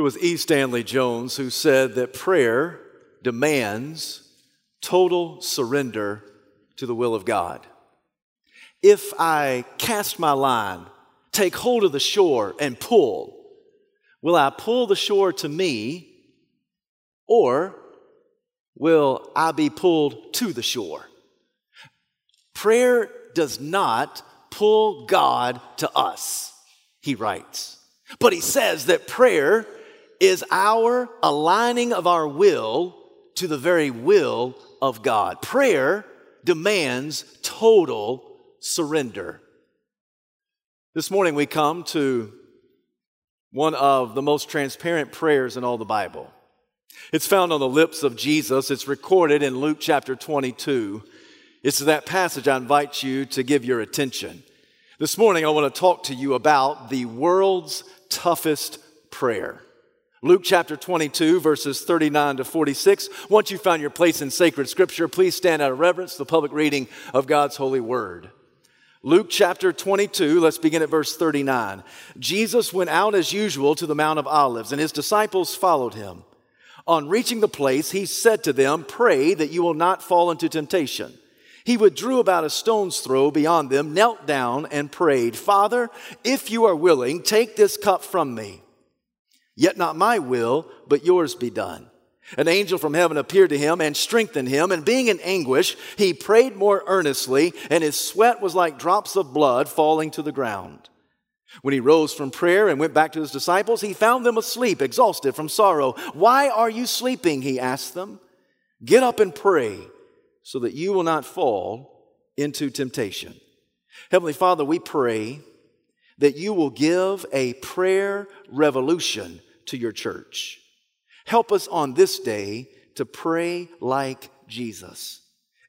It was E. Stanley Jones who said that prayer demands total surrender to the will of God. If I cast my line, take hold of the shore, and pull, will I pull the shore to me or will I be pulled to the shore? Prayer does not pull God to us, he writes. But he says that prayer is our aligning of our will to the very will of God. Prayer demands total surrender. This morning we come to one of the most transparent prayers in all the Bible. It's found on the lips of Jesus. It's recorded in Luke chapter 22. It's that passage I invite you to give your attention. This morning I want to talk to you about the world's toughest prayer. Luke chapter 22, verses 39 to 46. Once you've found your place in sacred scripture, please stand out of reverence the public reading of God's holy word. Luke chapter 22, let's begin at verse 39. Jesus went out as usual to the Mount of Olives, and his disciples followed him. On reaching the place, he said to them, Pray that you will not fall into temptation. He withdrew about a stone's throw beyond them, knelt down, and prayed, Father, if you are willing, take this cup from me. Yet not my will, but yours be done. An angel from heaven appeared to him and strengthened him, and being in anguish, he prayed more earnestly, and his sweat was like drops of blood falling to the ground. When he rose from prayer and went back to his disciples, he found them asleep, exhausted from sorrow. Why are you sleeping? He asked them. Get up and pray so that you will not fall into temptation. Heavenly Father, we pray that you will give a prayer revolution to your church. Help us on this day to pray like Jesus.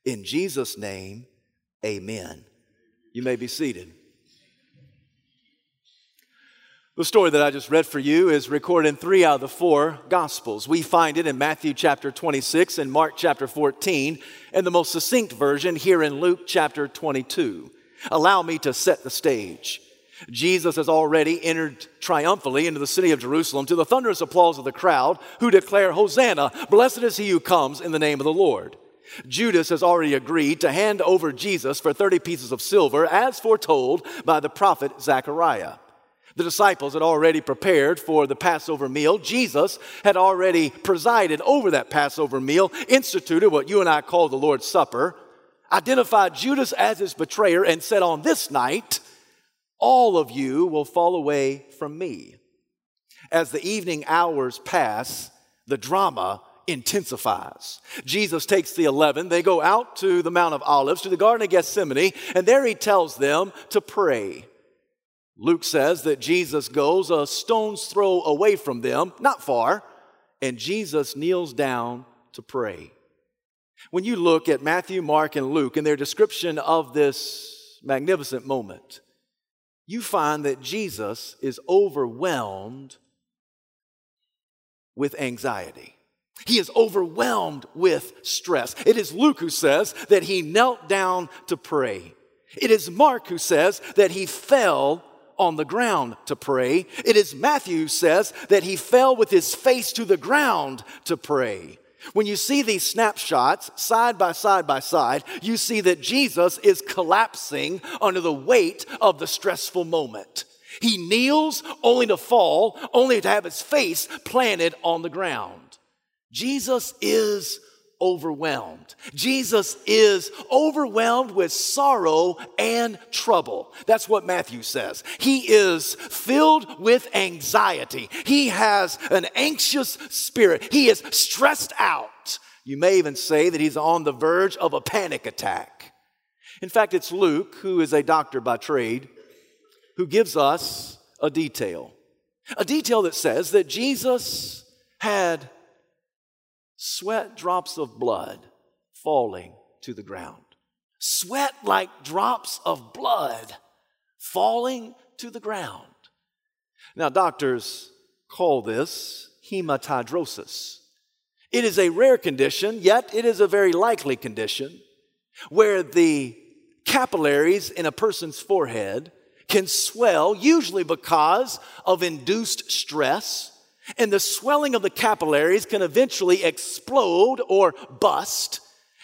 In Jesus' name, amen. You may be seated. The story that I just read for you is recorded in three out of the four Gospels. We find it in Matthew chapter 26 and Mark chapter 14, and the most succinct version here in Luke chapter 22. Allow me to set the stage. Jesus has already entered triumphantly into the city of Jerusalem to the thunderous applause of the crowd who declare, Hosanna, blessed is he who comes in the name of the Lord. Judas has already agreed to hand over Jesus for 30 pieces of silver, as foretold by the prophet Zechariah. The disciples had already prepared for the Passover meal. Jesus had already presided over that Passover meal, instituted what you and I call the Lord's Supper, identified Judas as his betrayer, and said, On this night, all of you will fall away from me. As the evening hours pass, the drama intensifies. Jesus takes the 11, they go out to the Mount of Olives, to the Garden of Gethsemane, and there he tells them to pray. Luke says that Jesus goes a stone's throw away from them, not far, and Jesus kneels down to pray. When you look at Matthew, Mark, and Luke and their description of this magnificent moment, you find that Jesus is overwhelmed with anxiety. He is overwhelmed with stress. It is Luke who says that he knelt down to pray. It is Mark who says that he fell on the ground to pray. It is Matthew who says that he fell with his face to the ground to pray. When you see these snapshots side by side by side, you see that Jesus is collapsing under the weight of the stressful moment. He kneels only to fall, only to have his face planted on the ground. Jesus is overwhelmed. Jesus is overwhelmed with sorrow and trouble. That's what Matthew says. He is filled with anxiety. He has an anxious spirit. He is stressed out. You may even say that he's on the verge of a panic attack. In fact, it's Luke, who is a doctor by trade, who gives us a detail. A detail that says that Jesus had sweat drops of blood falling to the ground. Sweat like drops of blood falling to the ground. Now, doctors call this hematidrosis. It is a rare condition, yet it is a very likely condition where the capillaries in a person's forehead can swell, usually because of induced stress and the swelling of the capillaries can eventually explode or bust.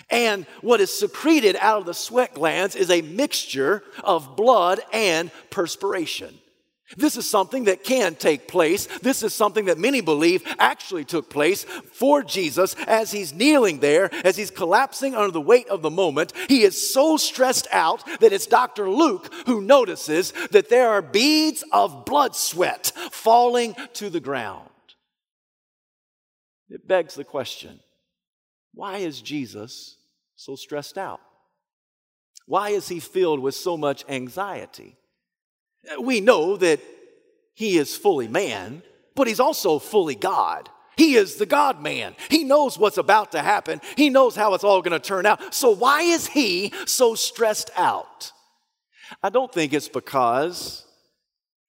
And what is secreted out of the sweat glands is a mixture of blood and perspiration. This is something that can take place. This is something that many believe actually took place for Jesus as he's kneeling there, as he's collapsing under the weight of the moment. He is so stressed out that it's Dr. Luke who notices that there are beads of blood sweat falling to the ground. It begs the question why is Jesus so stressed out? Why is he filled with so much anxiety? We know that he is fully man, but he's also fully God. He is the God man. He knows what's about to happen. He knows how it's all going to turn out. So, why is he so stressed out? I don't think it's because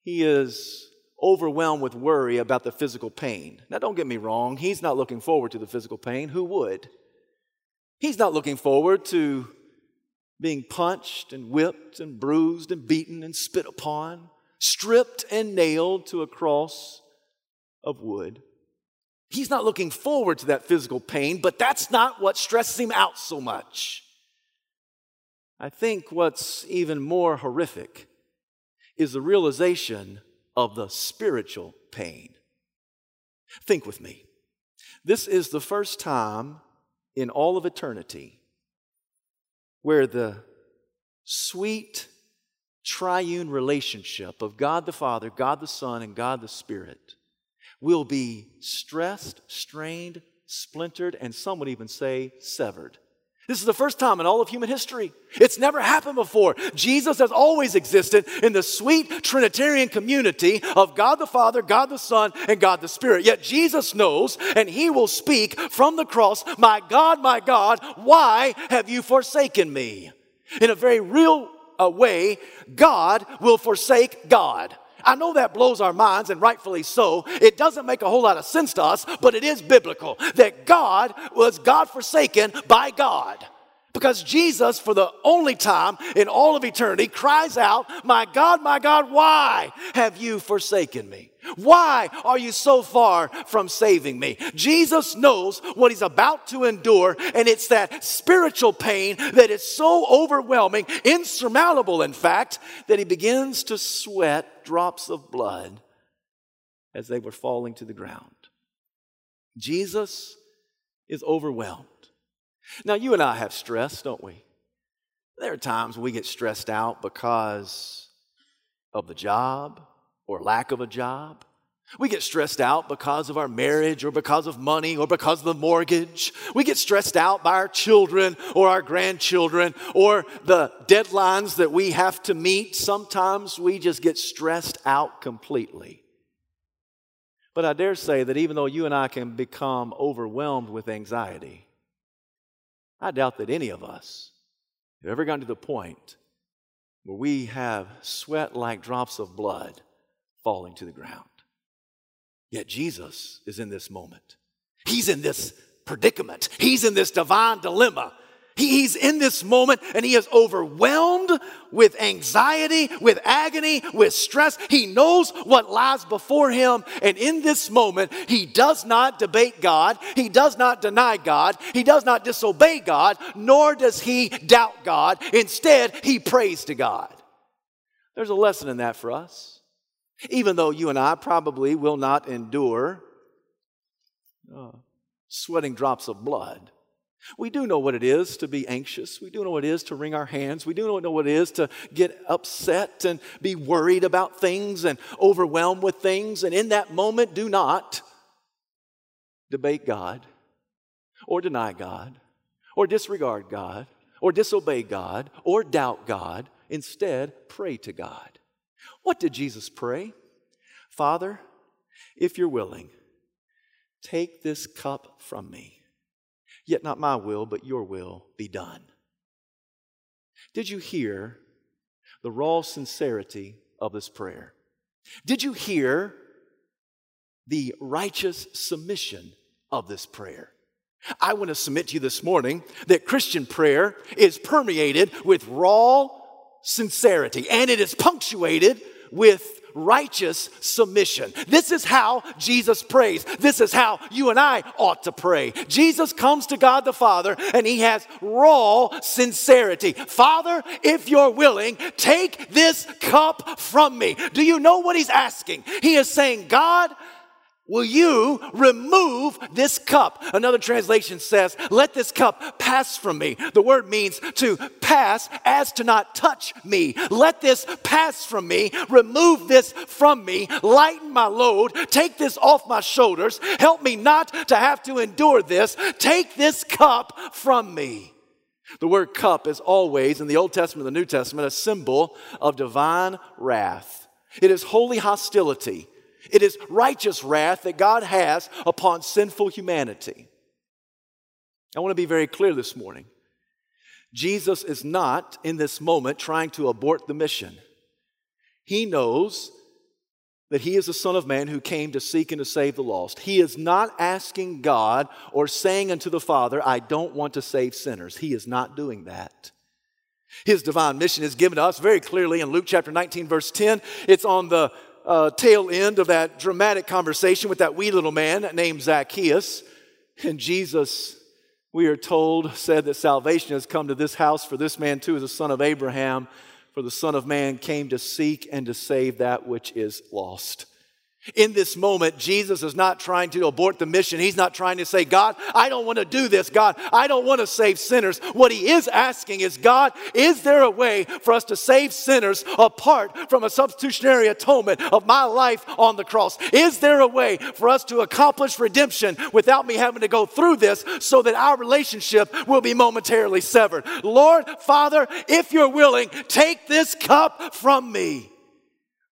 he is overwhelmed with worry about the physical pain. Now, don't get me wrong, he's not looking forward to the physical pain. Who would? He's not looking forward to being punched and whipped and bruised and beaten and spit upon, stripped and nailed to a cross of wood. He's not looking forward to that physical pain, but that's not what stresses him out so much. I think what's even more horrific is the realization of the spiritual pain. Think with me. This is the first time in all of eternity where the sweet triune relationship of God the Father, God the Son, and God the Spirit will be stressed, strained, splintered, and some would even say severed. This is the first time in all of human history. It's never happened before. Jesus has always existed in the sweet Trinitarian community of God the Father, God the Son, and God the Spirit. Yet Jesus knows, and he will speak from the cross, My God, my God, why have you forsaken me? In a very real uh, way, God will forsake God. I know that blows our minds, and rightfully so. It doesn't make a whole lot of sense to us, but it is biblical that God was God forsaken by God. Because Jesus, for the only time in all of eternity, cries out, My God, my God, why have you forsaken me? Why are you so far from saving me? Jesus knows what he's about to endure, and it's that spiritual pain that is so overwhelming, insurmountable, in fact, that he begins to sweat drops of blood as they were falling to the ground. Jesus is overwhelmed. Now, you and I have stress, don't we? There are times we get stressed out because of the job or lack of a job. We get stressed out because of our marriage or because of money or because of the mortgage. We get stressed out by our children or our grandchildren or the deadlines that we have to meet. Sometimes we just get stressed out completely. But I dare say that even though you and I can become overwhelmed with anxiety, I doubt that any of us have ever gotten to the point where we have sweat like drops of blood falling to the ground. Yet Jesus is in this moment. He's in this predicament. He's in this divine dilemma. He's in this moment and he is overwhelmed with anxiety, with agony, with stress. He knows what lies before him. And in this moment, he does not debate God. He does not deny God. He does not disobey God, nor does he doubt God. Instead, he prays to God. There's a lesson in that for us. Even though you and I probably will not endure uh, sweating drops of blood. We do know what it is to be anxious. We do know what it is to wring our hands. We do know what it is to get upset and be worried about things and overwhelmed with things. And in that moment, do not debate God or deny God or disregard God or disobey God or doubt God. Instead, pray to God. What did Jesus pray? Father, if you're willing, take this cup from me. Yet not my will, but your will be done. Did you hear the raw sincerity of this prayer? Did you hear the righteous submission of this prayer? I want to submit to you this morning that Christian prayer is permeated with raw sincerity and it is punctuated with righteous submission. This is how Jesus prays. This is how you and I ought to pray. Jesus comes to God the Father and he has raw sincerity. Father, if you're willing, take this cup from me. Do you know what he's asking? He is saying, God, Will you remove this cup? Another translation says, Let this cup pass from me. The word means to pass as to not touch me. Let this pass from me. Remove this from me. Lighten my load. Take this off my shoulders. Help me not to have to endure this. Take this cup from me. The word cup is always, in the Old Testament and the New Testament, a symbol of divine wrath. It is holy hostility it is righteous wrath that God has upon sinful humanity. I want to be very clear this morning. Jesus is not in this moment trying to abort the mission. He knows that he is the Son of Man who came to seek and to save the lost. He is not asking God or saying unto the Father, I don't want to save sinners. He is not doing that. His divine mission is given to us very clearly in Luke chapter 19, verse 10. It's on the uh, tail end of that dramatic conversation with that wee little man named Zacchaeus. And Jesus, we are told, said that salvation has come to this house, for this man too is a son of Abraham. For the Son of Man came to seek and to save that which is lost. In this moment, Jesus is not trying to abort the mission. He's not trying to say, God, I don't want to do this. God, I don't want to save sinners. What he is asking is, God, is there a way for us to save sinners apart from a substitutionary atonement of my life on the cross? Is there a way for us to accomplish redemption without me having to go through this so that our relationship will be momentarily severed? Lord, Father, if you're willing, take this cup from me.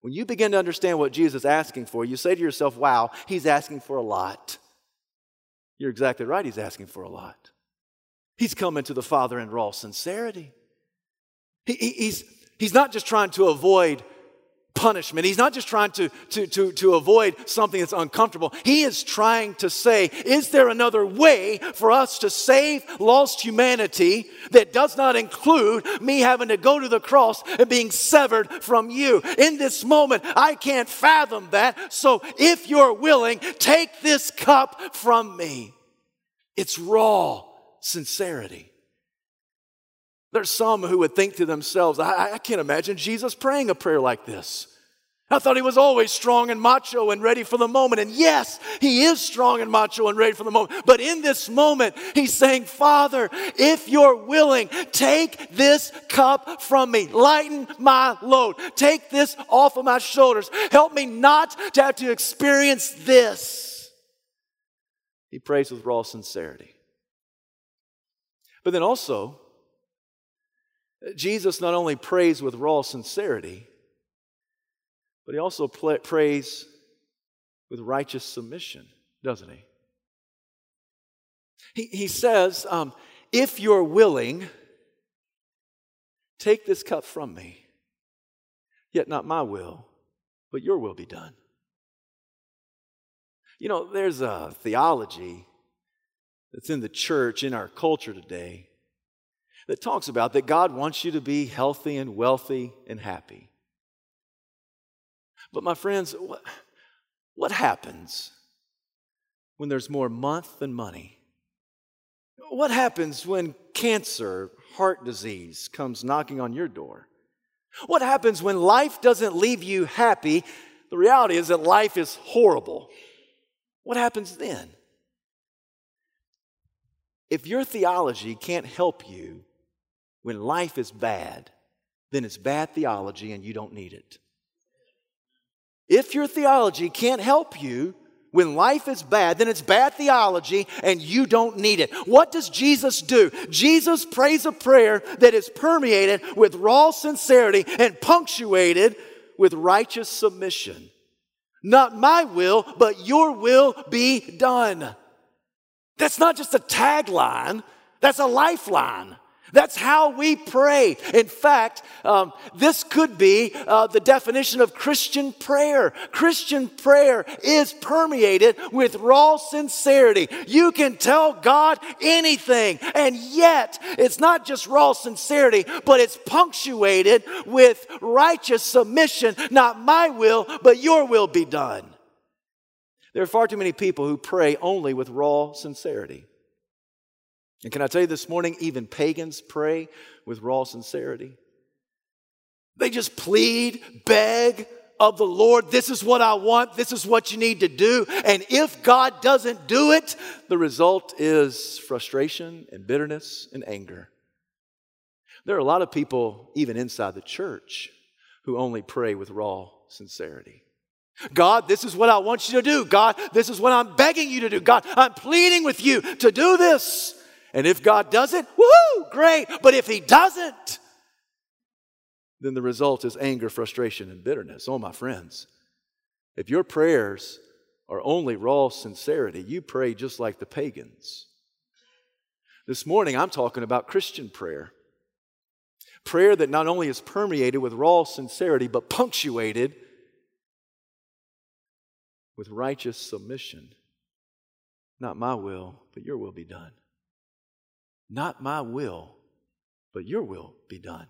When you begin to understand what Jesus is asking for, you say to yourself, wow, he's asking for a lot. You're exactly right, he's asking for a lot. He's coming to the Father in raw sincerity. He, he, he's, he's not just trying to avoid punishment. He's not just trying to, to, to, to avoid something that's uncomfortable. He is trying to say, is there another way for us to save lost humanity that does not include me having to go to the cross and being severed from you? In this moment, I can't fathom that. So if you're willing, take this cup from me. It's raw sincerity. There's some who would think to themselves, I, I, can't imagine Jesus praying a prayer like this. I thought he was always strong and macho and ready for the moment. And yes, he is strong and macho and ready for the moment. But in this moment, he's saying, Father, if you're willing, take this cup from me. Lighten my load. Take this off of my shoulders. Help me not to have to experience this. He prays with raw sincerity. But then also, Jesus not only prays with raw sincerity, but he also prays with righteous submission, doesn't he? He, he says, um, If you're willing, take this cup from me, yet not my will, but your will be done. You know, there's a theology that's in the church, in our culture today, that talks about that God wants you to be healthy and wealthy and happy. But my friends, what, what happens when there's more month than money? What happens when cancer, heart disease comes knocking on your door? What happens when life doesn't leave you happy? The reality is that life is horrible. What happens then? If your theology can't help you when life is bad, then it's bad theology and you don't need it. If your theology can't help you when life is bad, then it's bad theology and you don't need it. What does Jesus do? Jesus prays a prayer that is permeated with raw sincerity and punctuated with righteous submission. Not my will, but your will be done. That's not just a tagline, that's a lifeline. That's how we pray. In fact, um, this could be uh, the definition of Christian prayer. Christian prayer is permeated with raw sincerity. You can tell God anything, and yet it's not just raw sincerity, but it's punctuated with righteous submission. Not my will, but your will be done. There are far too many people who pray only with raw sincerity. And can I tell you this morning, even pagans pray with raw sincerity. They just plead, beg of the Lord, this is what I want, this is what you need to do. And if God doesn't do it, the result is frustration and bitterness and anger. There are a lot of people, even inside the church, who only pray with raw sincerity. God, this is what I want you to do. God, this is what I'm begging you to do. God, I'm pleading with you to do this. And if God does it, woohoo, great. But if He doesn't, then the result is anger, frustration, and bitterness. Oh, my friends, if your prayers are only raw sincerity, you pray just like the pagans. This morning, I'm talking about Christian prayer. Prayer that not only is permeated with raw sincerity, but punctuated with righteous submission. Not my will, but your will be done. Not my will, but your will be done.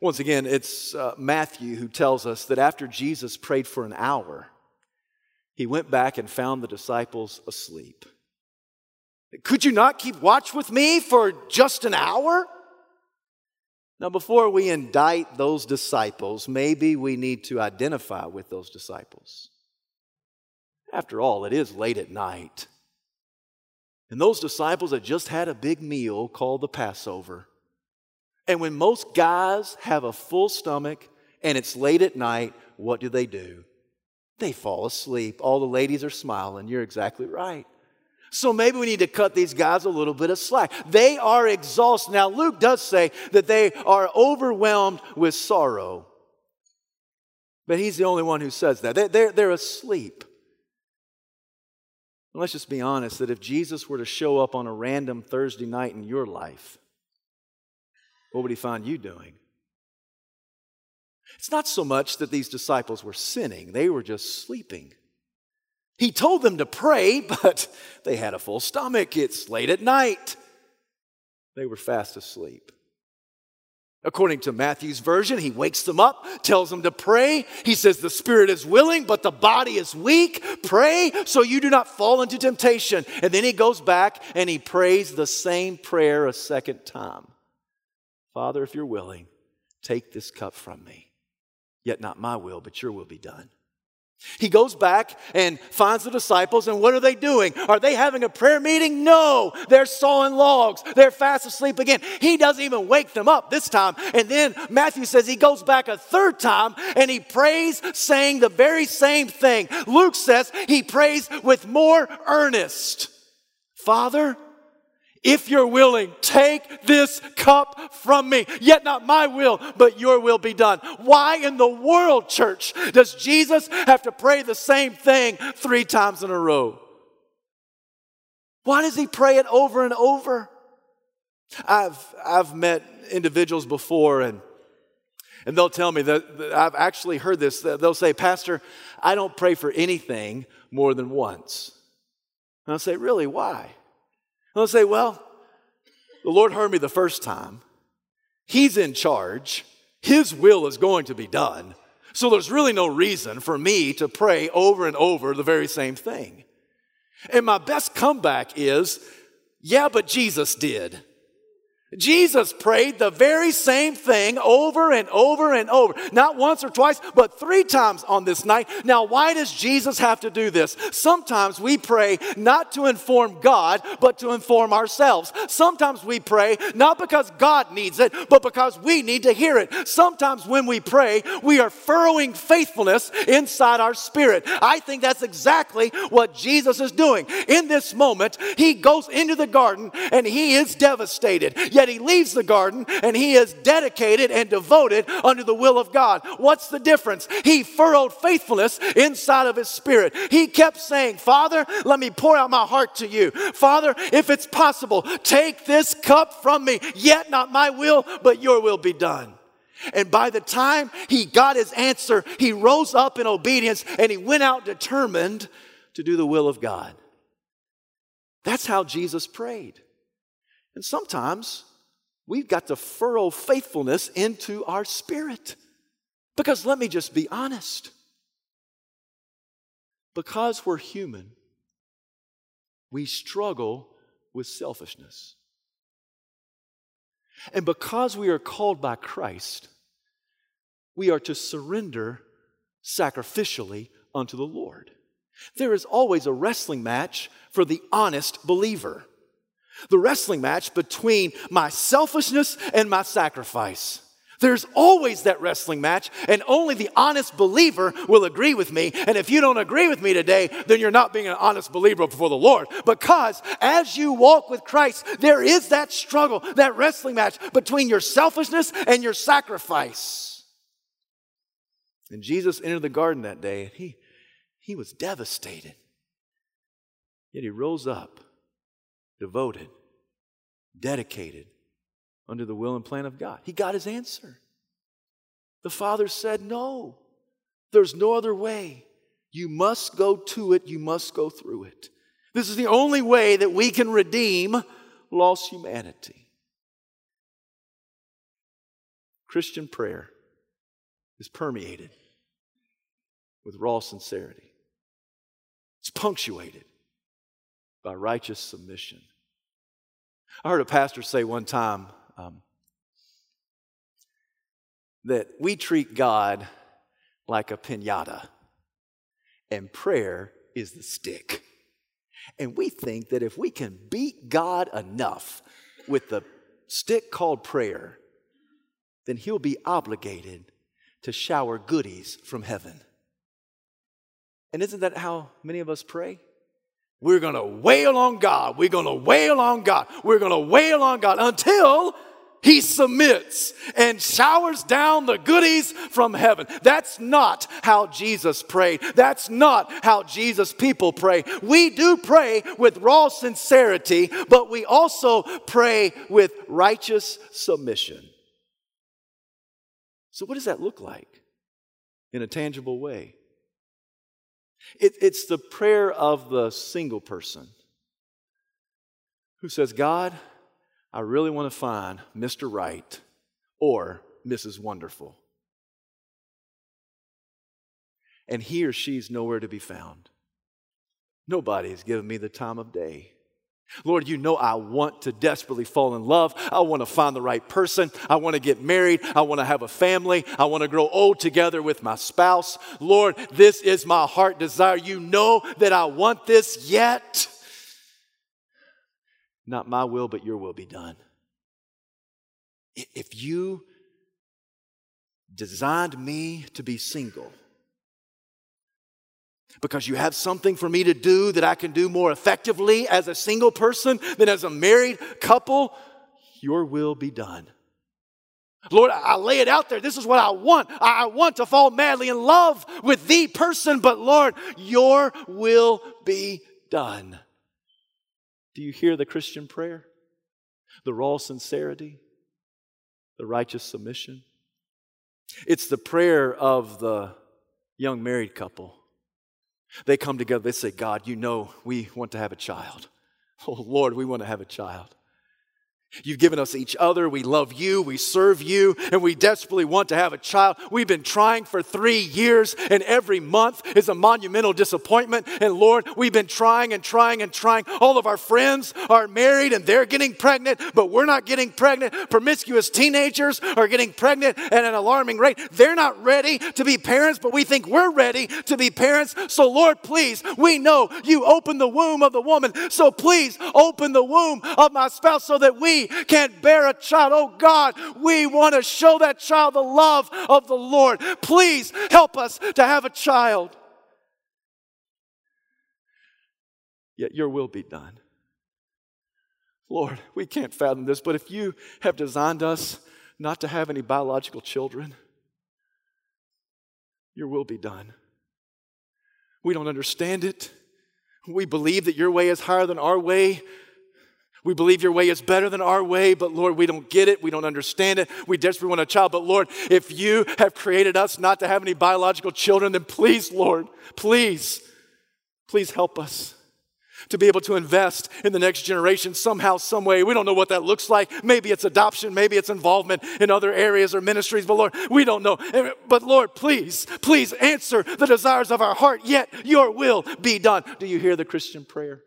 Once again, it's uh, Matthew who tells us that after Jesus prayed for an hour, he went back and found the disciples asleep. Could you not keep watch with me for just an hour? Now, before we indict those disciples, maybe we need to identify with those disciples. After all, it is late at night. And those disciples had just had a big meal called the Passover. And when most guys have a full stomach and it's late at night, what do they do? They fall asleep. All the ladies are smiling. You're exactly right. So maybe we need to cut these guys a little bit of slack. They are exhausted. Now, Luke does say that they are overwhelmed with sorrow. But he's the only one who says that. They're, they're asleep. And let's just be honest that if Jesus were to show up on a random Thursday night in your life, what would he find you doing? It's not so much that these disciples were sinning, they were just sleeping. He told them to pray, but they had a full stomach. It's late at night. They were fast asleep. According to Matthew's version, he wakes them up, tells them to pray. He says, The spirit is willing, but the body is weak. Pray so you do not fall into temptation. And then he goes back and he prays the same prayer a second time Father, if you're willing, take this cup from me. Yet not my will, but your will be done. He goes back and finds the disciples, and what are they doing? Are they having a prayer meeting? No, they're sawing logs. They're fast asleep again. He doesn't even wake them up this time. And then Matthew says he goes back a third time and he prays, saying the very same thing. Luke says he prays with more earnest Father, if you're willing, take this cup from me. Yet not my will, but your will be done. Why in the world, church, does Jesus have to pray the same thing three times in a row? Why does he pray it over and over? I've, I've met individuals before and and they'll tell me that, that I've actually heard this. They'll say, Pastor, I don't pray for anything more than once. And I'll say, Really, why? They'll say, Well, the Lord heard me the first time. He's in charge. His will is going to be done. So there's really no reason for me to pray over and over the very same thing. And my best comeback is, yeah, but Jesus did. Jesus prayed the very same thing over and over and over. Not once or twice, but three times on this night. Now, why does Jesus have to do this? Sometimes we pray not to inform God, but to inform ourselves. Sometimes we pray not because God needs it, but because we need to hear it. Sometimes when we pray, we are furrowing faithfulness inside our spirit. I think that's exactly what Jesus is doing. In this moment, he goes into the garden and he is devastated. Yet that he leaves the garden and he is dedicated and devoted unto the will of God. What's the difference? He furrowed faithfulness inside of his spirit. He kept saying, Father, let me pour out my heart to you. Father, if it's possible, take this cup from me, yet not my will, but your will be done. And by the time he got his answer, he rose up in obedience and he went out determined to do the will of God. That's how Jesus prayed. And sometimes we've got to furrow faithfulness into our spirit. Because let me just be honest. Because we're human, we struggle with selfishness. And because we are called by Christ, we are to surrender sacrificially unto the Lord. There is always a wrestling match for the honest believer. The wrestling match between my selfishness and my sacrifice. There's always that wrestling match, and only the honest believer will agree with me. And if you don't agree with me today, then you're not being an honest believer before the Lord. Because as you walk with Christ, there is that struggle, that wrestling match between your selfishness and your sacrifice. And Jesus entered the garden that day, and he, he was devastated. Yet he rose up, devoted, dedicated under the will and plan of God. He got his answer. The Father said, No, there's no other way. You must go to it, you must go through it. This is the only way that we can redeem lost humanity. Christian prayer is permeated with raw sincerity, it's punctuated by righteous submission. I heard a pastor say one time um, that we treat God like a pinata, and prayer is the stick. And we think that if we can beat God enough with the stick called prayer, then He'll be obligated to shower goodies from heaven. And isn't that how many of us pray? We're going to wail on God. We're going to wail on God. We're going to wail on God until he submits and showers down the goodies from heaven. That's not how Jesus prayed. That's not how Jesus people pray. We do pray with raw sincerity, but we also pray with righteous submission. So, what does that look like in a tangible way? It, it's the prayer of the single person who says, God, I really want to find Mr. Right or Mrs. Wonderful. And he or she's nowhere to be found. Nobody's given me the time of day. Lord, you know I want to desperately fall in love. I want to find the right person. I want to get married. I want to have a family. I want to grow old together with my spouse. Lord, this is my heart desire. You know that I want this yet. Not my will, but your will be done. If you designed me to be single, because you have something for me to do that I can do more effectively as a single person than as a married couple, your will be done. Lord, I lay it out there. This is what I want. I want to fall madly in love with the person, but Lord, your will be done. Do you hear the Christian prayer? The raw sincerity, the righteous submission. It's the prayer of the young married couple they come together, they say, God, you know we want to have a child. Oh, Lord, we want to have a child. You've given us each other. We love you. We serve you. And we desperately want to have a child. We've been trying for three years, and every month is a monumental disappointment. And Lord, we've been trying and trying and trying. All of our friends are married and they're getting pregnant, but we're not getting pregnant. Promiscuous teenagers are getting pregnant at an alarming rate. They're not ready to be parents, but we think we're ready to be parents. So, Lord, please, we know you open the womb of the woman. So please open the womb of my spouse so that can't bear a child. Oh God, we want to show that child the love of the Lord. Please help us to have a child. Yet your will be done. Lord, we can't fathom this, but if you have designed us not to have any biological children, your will be done. We don't understand it. We believe that your way is higher than our way. We believe your way is better than our way, but Lord, we don't get it. We don't understand it. We desperately want a child. But Lord, if you have created us not to have any biological children, then please, Lord, please, please help us to be able to invest in the next generation somehow, some way. We don't know what that looks like. Maybe it's adoption, maybe it's involvement in other areas or ministries, but Lord, we don't know. But Lord, please, please answer the desires of our heart, yet your will be done. Do you hear the Christian prayer?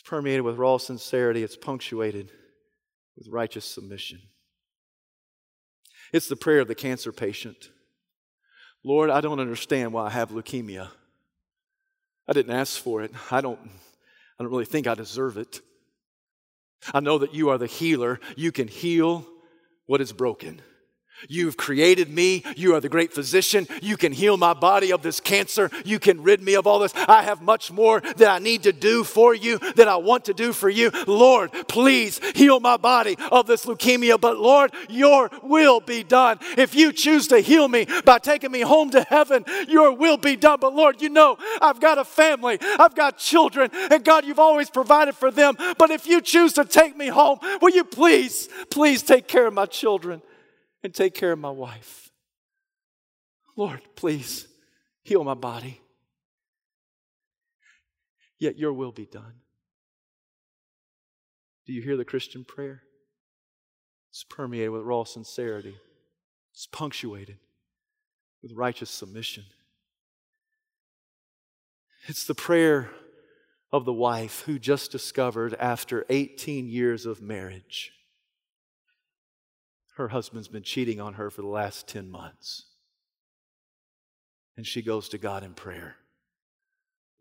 It's permeated with raw sincerity, it's punctuated with righteous submission. It's the prayer of the cancer patient. Lord, I don't understand why I have leukemia. I didn't ask for it. I don't, I don't really think I deserve it. I know that you are the healer. You can heal what is broken. You've created me. You are the great physician. You can heal my body of this cancer. You can rid me of all this. I have much more that I need to do for you, that I want to do for you. Lord, please heal my body of this leukemia. But Lord, your will be done. If you choose to heal me by taking me home to heaven, your will be done. But Lord, you know I've got a family, I've got children, and God, you've always provided for them. But if you choose to take me home, will you please, please take care of my children? And take care of my wife. Lord, please heal my body. Yet your will be done. Do you hear the Christian prayer? It's permeated with raw sincerity, it's punctuated with righteous submission. It's the prayer of the wife who just discovered after 18 years of marriage her husband's been cheating on her for the last 10 months. And she goes to God in prayer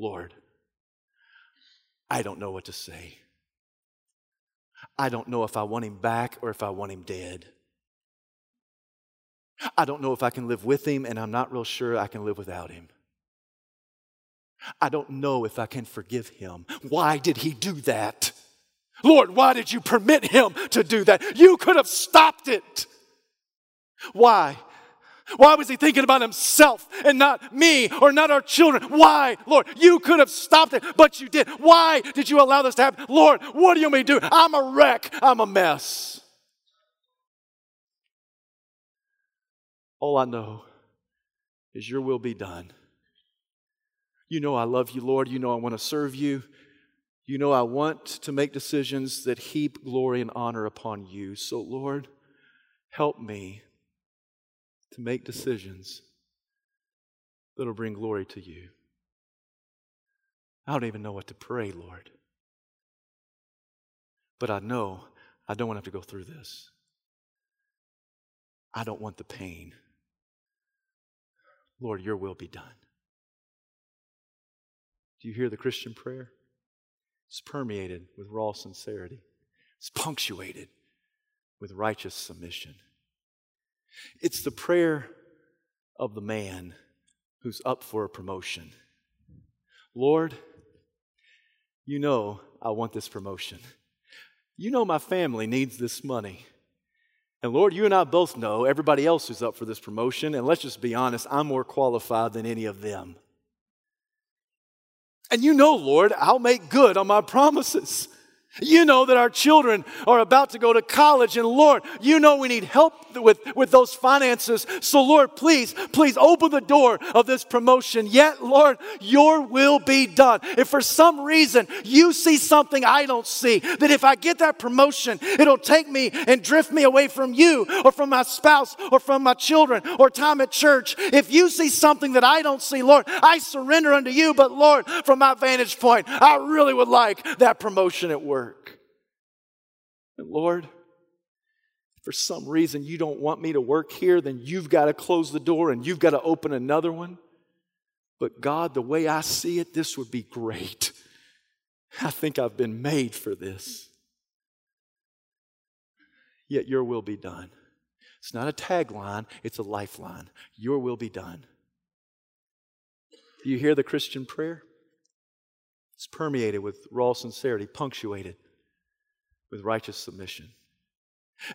Lord, I don't know what to say. I don't know if I want him back or if I want him dead. I don't know if I can live with him, and I'm not real sure I can live without him. I don't know if I can forgive him. Why did he do that? Lord, why did you permit him to do that? You could have stopped it. Why? Why was he thinking about himself and not me or not our children? Why? Lord, you could have stopped it, but you did. Why did you allow this to happen? Lord, what do you mean do? I'm a wreck. I'm a mess. All I know is your will be done. You know I love you, Lord. You know I want to serve you. You know, I want to make decisions that heap glory and honor upon you. So, Lord, help me to make decisions that'll bring glory to you. I don't even know what to pray, Lord. But I know I don't want to have to go through this. I don't want the pain. Lord, your will be done. Do you hear the Christian prayer? It's permeated with raw sincerity, it's punctuated with righteous submission. It's the prayer of the man who's up for a promotion. Lord, you know I want this promotion. You know my family needs this money. And Lord, you and I both know everybody else who's up for this promotion, and let's just be honest, I'm more qualified than any of them. And you know, Lord, I'll make good on my promises. You know that our children are about to go to college, and Lord, you know we need help with, with those finances. So, Lord, please, please open the door of this promotion. Yet, Lord, your will be done. If for some reason you see something I don't see, that if I get that promotion, it'll take me and drift me away from you or from my spouse or from my children or time at church. If you see something that I don't see, Lord, I surrender unto you. But, Lord, from my vantage point, I really would like that promotion at work. And Lord, for some reason you don't want me to work here, then you've got to close the door and you've got to open another one. But God, the way I see it, this would be great. I think I've been made for this. Yet your will be done. It's not a tagline, it's a lifeline. Your will be done. Do you hear the Christian prayer? It's permeated with raw sincerity, punctuated with righteous submission.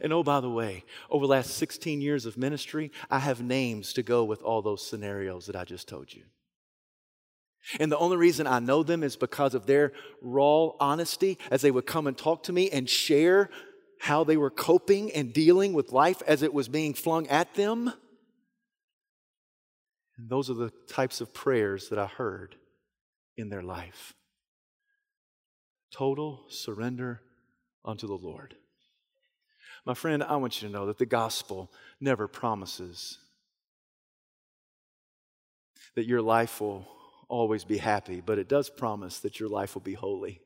And oh, by the way, over the last 16 years of ministry, I have names to go with all those scenarios that I just told you. And the only reason I know them is because of their raw honesty as they would come and talk to me and share how they were coping and dealing with life as it was being flung at them. And those are the types of prayers that I heard in their life total surrender unto the Lord. My friend, I want you to know that the gospel never promises that your life will always be happy, but it does promise that your life will be holy.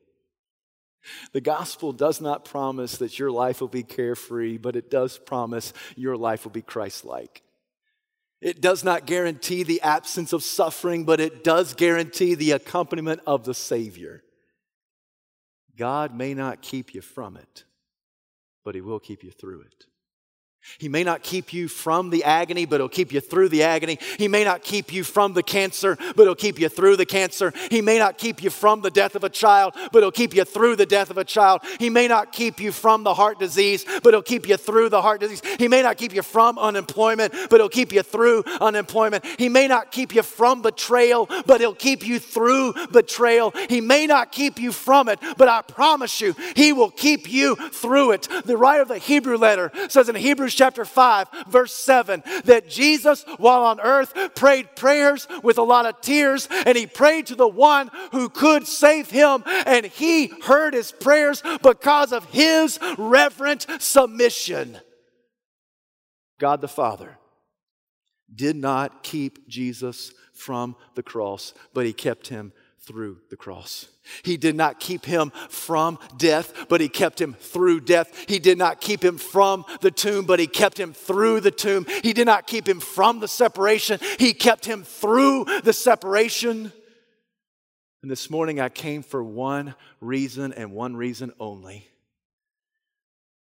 The gospel does not promise that your life will be carefree, but it does promise your life will be Christ like. It does not guarantee the absence of suffering, but it does guarantee the accompaniment of the Savior. God may not keep you from it, but He will keep you through it. He may not keep you from the agony, but he'll keep you through the agony. He may not keep you from the cancer, but he'll keep you through the cancer. He may not keep you from the death of a child, but he'll keep you through the death of a child. He may not keep you from the heart disease, but he'll keep you through the heart disease. He may not keep you from unemployment, but he'll keep you through unemployment. He may not keep you from betrayal, but he'll keep you through betrayal. He may not keep you from it, but I promise you, he will keep you through it. The writer of the Hebrew letter says in Hebrews Hebrews chapter 5, verse 7, that Jesus, while on earth, prayed prayers with a lot of tears, and he prayed to the one who could save him, and he heard his prayers because of his reverent submission. God the Father did not keep Jesus from the cross, but he kept him through the cross. He did not keep him from death, but he kept him through death. He did not keep him from the tomb, but he kept him through the tomb. He did not keep him from the separation, he kept him through the separation. And this morning I came for one reason and one reason only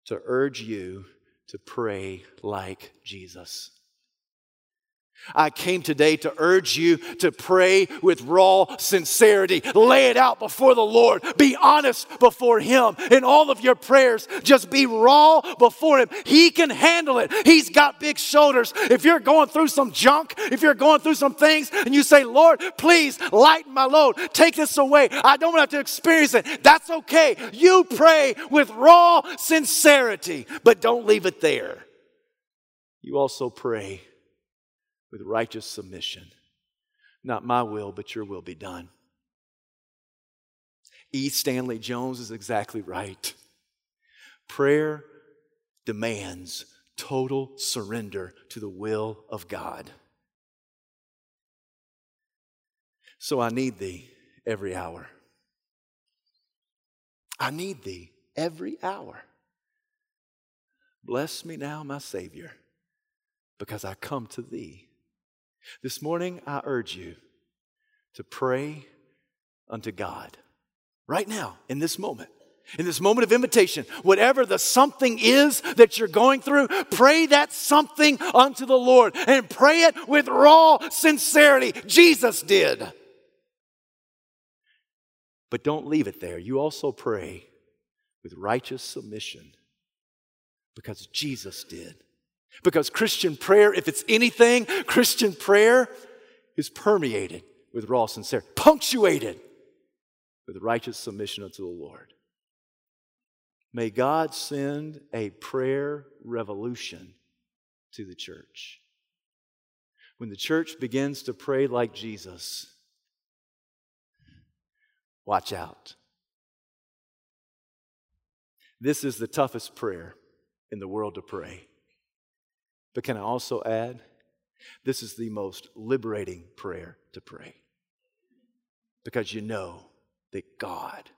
to urge you to pray like Jesus. I came today to urge you to pray with raw sincerity. Lay it out before the Lord. Be honest before Him. In all of your prayers, just be raw before Him. He can handle it. He's got big shoulders. If you're going through some junk, if you're going through some things, and you say, Lord, please lighten my load, take this away. I don't have to experience it. That's okay. You pray with raw sincerity, but don't leave it there. You also pray with righteous submission. Not my will, but your will be done. E. Stanley Jones is exactly right. Prayer demands total surrender to the will of God. So I need thee every hour. I need thee every hour. Bless me now, my Savior, because I come to thee this morning, I urge you to pray unto God right now, in this moment. In this moment of invitation, whatever the something is that you're going through, pray that something unto the Lord and pray it with raw sincerity. Jesus did. But don't leave it there. You also pray with righteous submission because Jesus did. Because Christian prayer, if it's anything, Christian prayer is permeated with raw sincerity, punctuated with righteous submission unto the Lord. May God send a prayer revolution to the church. When the church begins to pray like Jesus, watch out. This is the toughest prayer in the world to pray. But can I also add, this is the most liberating prayer to pray because you know that God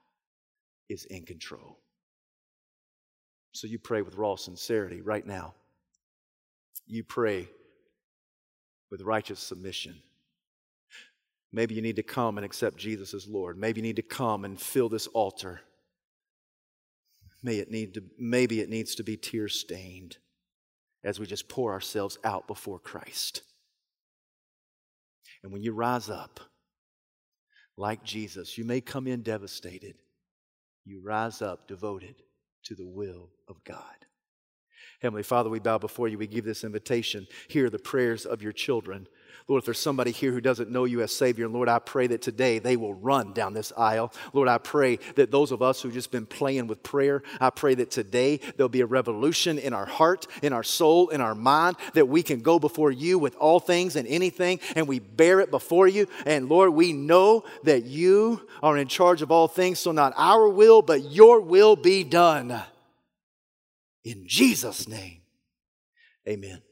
is in control. So you pray with raw sincerity right now. You pray with righteous submission. Maybe you need to come and accept Jesus as Lord. Maybe you need to come and fill this altar. May it need to, maybe it needs to be tear stained as we just pour ourselves out before Christ. And when you rise up, like Jesus. You may come in devastated. You rise up devoted to the will of God. Heavenly Father, we bow before you. We give this invitation. Hear the prayers of your children. Lord, if there's somebody here who doesn't know you as Savior, Lord, I pray that today they will run down this aisle. Lord, I pray that those of us who've just been playing with prayer, I pray that today there'll be a revolution in our heart, in our soul, in our mind, that we can go before you with all things and anything, and we bear it before you. And Lord, we know that you are in charge of all things, so not our will, but your will be done. In Jesus' name, amen.